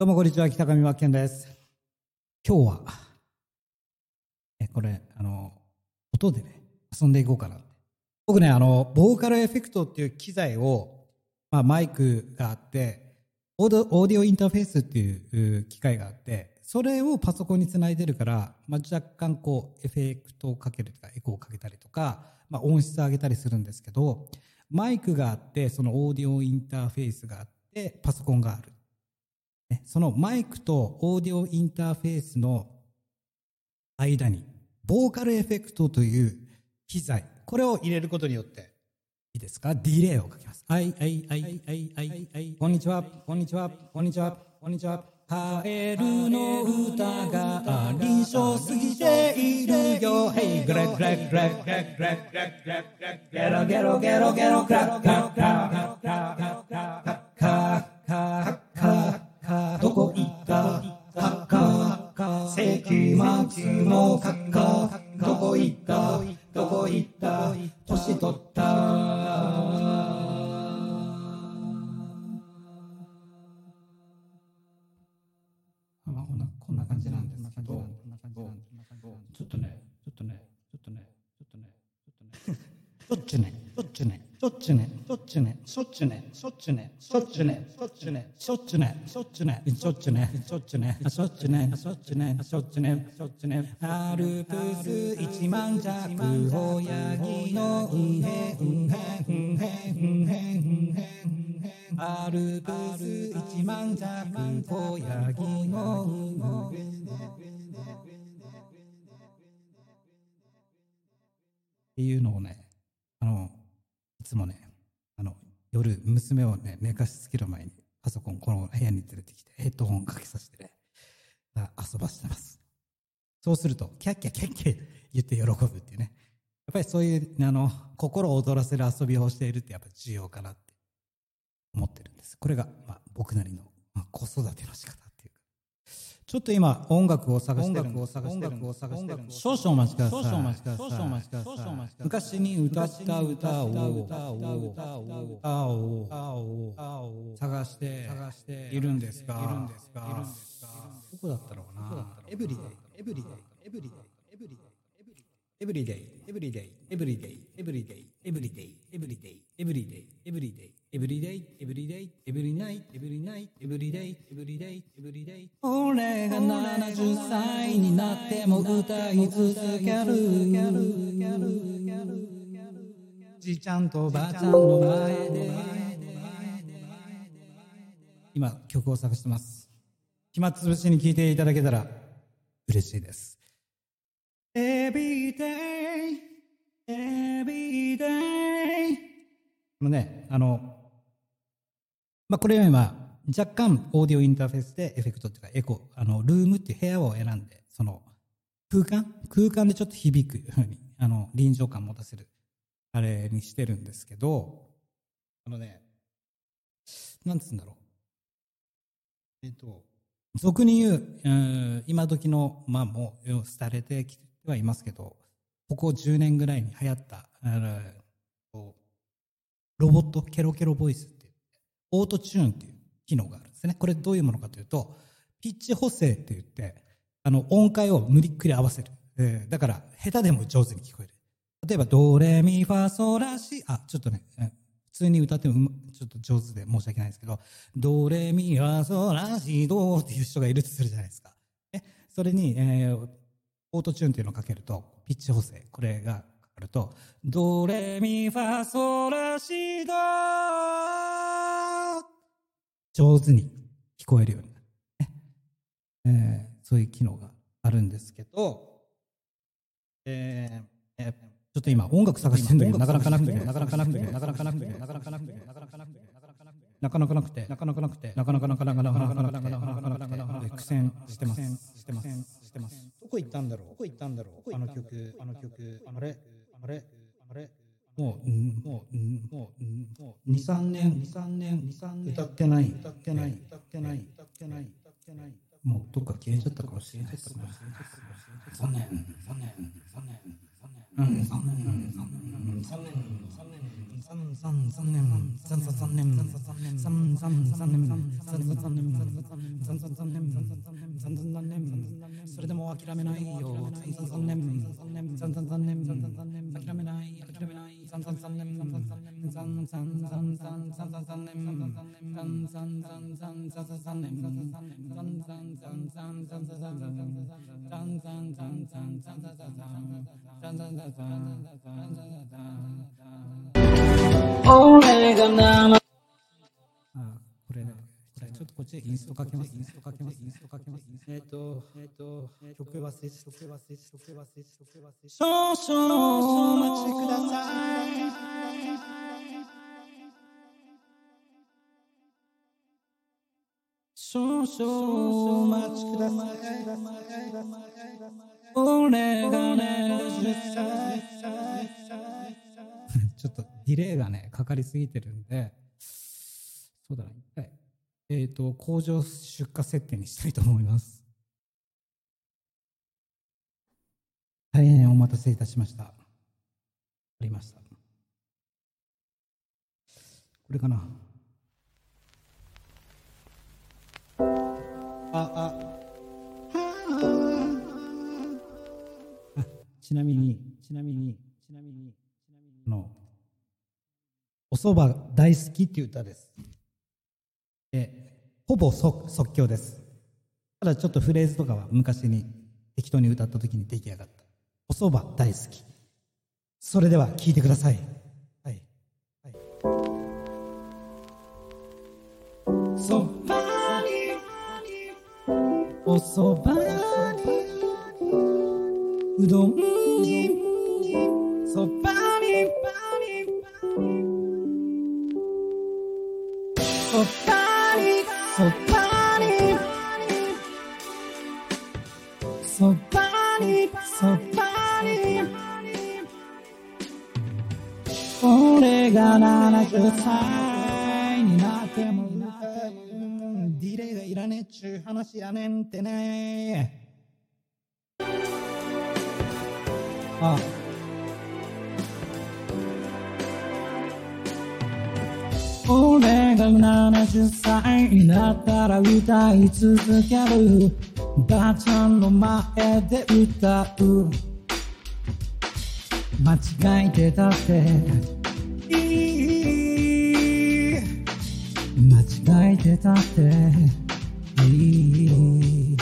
どうもこんにちは、北上真剣です。今日は、え、これ、あの、音でね、遊んでいこうかな。僕ね、あの、ボーカルエフェクトっていう機材を、まあ、マイクがあって、オーディオインターフェースっていうう機械があって、それをパソコンにつないでるから、まあ、若干こう、エフェクトをかけるとか、エコーをかけたりとか、まあ、音質上げたりするんですけど、マイクがあって、そのオーディオインターフェースがあって、パソコンがある。ねそのマイクとオーディオインターフェースの間に、ボーカルエフェクトという機材、これを入れることによって、いいですか？ディレイをかけます。はい、はい、はい、はい、はい、はい。こんにちは、こんにちは、こんにちは、こんにちは。カエルの歌が輪唱できているよ。ヘイ、グレッグレッグレッグレッグレッグレッグレッグレッグゲロゲロゲロゲロクラッカッカッカッカッカ相撲閣下どこ行ったしょっちゅねしょっちゅねしょっちゅねしょっちゅねしょっちゅねしょっちゅねしょっちゅねしょっちゅねしょっちゅねしょっちゅねしょっちゅねしょっちゅね。アルプス一万弱親木のうんへうんへうんへうんへうんへアルプス一万弱親木のうんへっていうのをね、あの、いつもね、あの、夜、娘をね、寝かしつける前に、パソコン、この部屋に連れてきて、ヘッドホンかけさせてね、遊ばしてます。そうすると、キャッキャキャッキャ言って喜ぶっていうね。やっぱりそういう、あの、心を躍らせる遊びをしているってやっぱ重要かなって思ってるんです。これが、まあ、僕なりの、まあ、子育ての仕方っていうか。ちょっと今、音楽を探してる。音楽を探してる。少々お待ちください。少々お待ちください。少々お待ちください。昔に歌った歌を、歌を、歌を、歌を、探して、探しているんですかいるんですかどこだったのかな every day, every day, every day, every day. Every day, every day, every day, every day, every day, every day, every day, every day, every day, every day, every night, every night, every day, every day、エになっても歌い続ける。じいちゃんとばあちゃんの前で。今、曲を探してます。暇つぶしに聴いていただけたら嬉しいです。Every day, every day このね、あの、まあ、これは今、若干オーディオインターフェースでエフェクトっていうかエコ、あの、ルームっていう部屋を選んで、その、空間空間でちょっと響くふうに、あの、臨場感持たせる、あれにしてるんですけど、あのね、なんつうんだろう。えっと、俗に言う、うん今時の、まあもう、廃れてきてはいますけど、ここ10年ぐらいに流行った、あのこうロボットケロケロボイスっていう、オートチューンっていう機能があるんですね。これどういうものかというと、ピッチ補正って言って、あの、音階を無理っくり合わせる。えーだから、下手でも上手に聞こえる。例えば、ドレミファソラシ、あ、ちょっとね、普通に歌ってもちょっと上手で申し訳ないですけど、ドレミファソラシドっていう人がいるとするじゃないですか。えそれに、えーオートチューンっていうのをかけると、ピッチ補正、これがかかると、ドレミファソラシド上手に聞こえるようになる。ねえーそういう機能があるんですけど、えーえーちょっと今音楽探してるんだけど、なかなかなくて、なかなかなくて、なかなかなくて、なかなかなくて、なかなかなくて、なかなかなくて、なかなかなくて、なかなかなかなかなかなかなかなかなかなかなか苦戦してます。してます。してます。どこ行ったんだろう？どこ行ったんだろう？あの曲、あの曲、あれ、あれ、あれ。もう、うんもう、うんもう、うんもう、2、3年、2、3年、2、3年、歌ってない、歌ってない、歌ってない、歌ってない、歌ってない。もうどっか消えちゃったかもしれないですね。残念、残念、残念、残それでも諦めないよ。残念、残念、残念、残念、諦めない、諦めない、残念、残念、残念、残念、残 아, 그래. ちょっとこっちでインストかけますインストかけます。インストかけますえっとえっと曲忘れし曲忘れし曲忘れし曲忘れし少々お待ちください。少々お待ちください。俺がねちょっとディレイがねかかりすぎてるんでそうだな一回えっ、ー、と工場出荷設定にしたいと思います。大変お待たせいたしました。ありました。これかな。あ、あ、ちなみに、ちなみに、ちなみに、ちなみに、の、お蕎麦大好きっていう歌です。え、ほぼ即即興です。ただちょっとフレーズとかは昔に適当に歌った時に出来上がった。お蕎麦大好き。それでは聴いてください。はい。はい。そばおそばにうどんにそばにそばにそばにそばにそばに俺が70歳になってもディレイがいらねっちゅう話やねんってねあ俺が70歳になったら歌い続けるばあちゃんの前で歌う。間違えてたって。いい間違えてたって。いい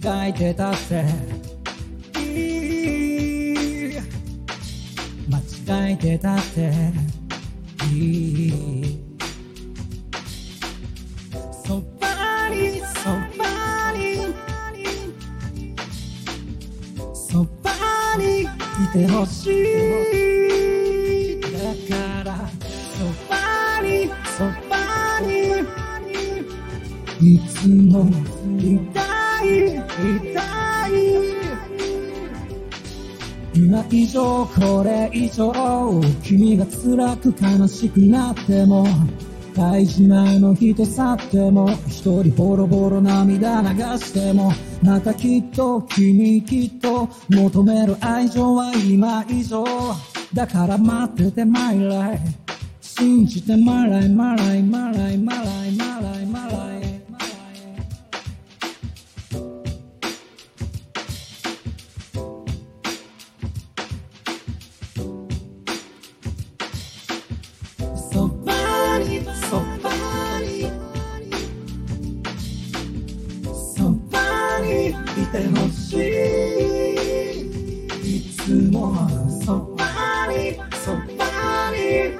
間違えてたって。いい間違えてたって。そばにそばにそばにいてほしい。だからそばにそばにいつもこれ以上君が辛く悲しくなっても大事なの人去っても一人ボロボロ涙流してもまたきっと君きっと求める愛情は今以上だから待ってて my life 信じてマライマライマライマライてほしい。いつもそばにそばに。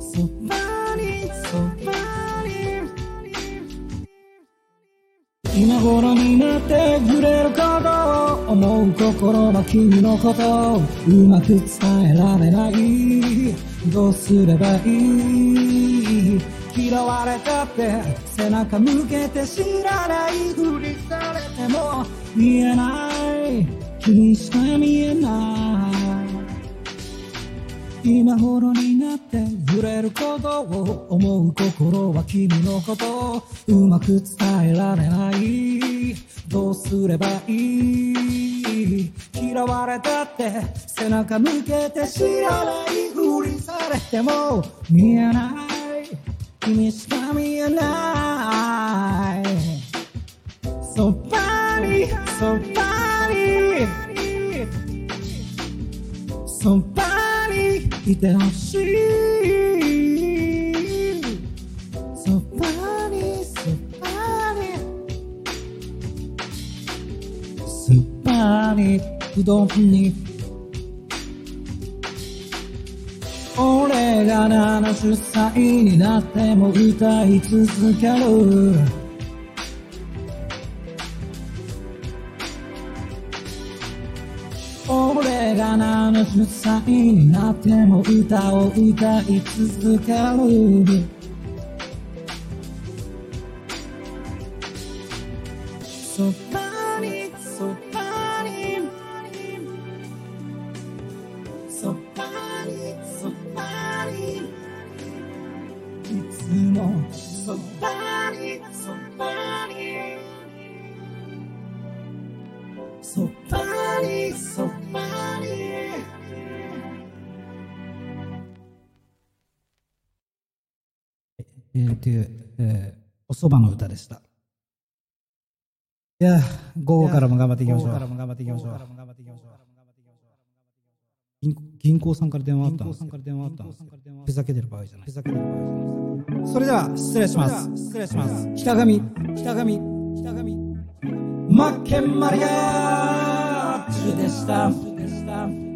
そばにそばに。今頃になって触れること思う心の君のことをうまく伝えられない。どうすればいい？嫌われたって背中向けて知らないふりされても見えない。君しか見えない今頃になって揺れることを思う心は君のこと。をうまく伝えられない。どうすればいい。嫌われたって背中向けて知らないふりされても見えない。君しか見えない。ばにそばにそばにいてほしいそばにそばにそばにうどんに俺が70歳になっても歌い続ける俺が70歳になっても歌を歌い続ける。そばにそばにそばにそばにいつもそばにそばにそばにそばにえー、という、えー、おそばの歌でした。いや、午後からも頑張っていきましょう。午後からも頑張っていきましょう。銀銀行さんから電話あったんですふざけてる場合じゃない。ふざけてる場合じゃない。それでは、失礼します。失礼します。北上、北上、北上。マッケンマリアージュでした。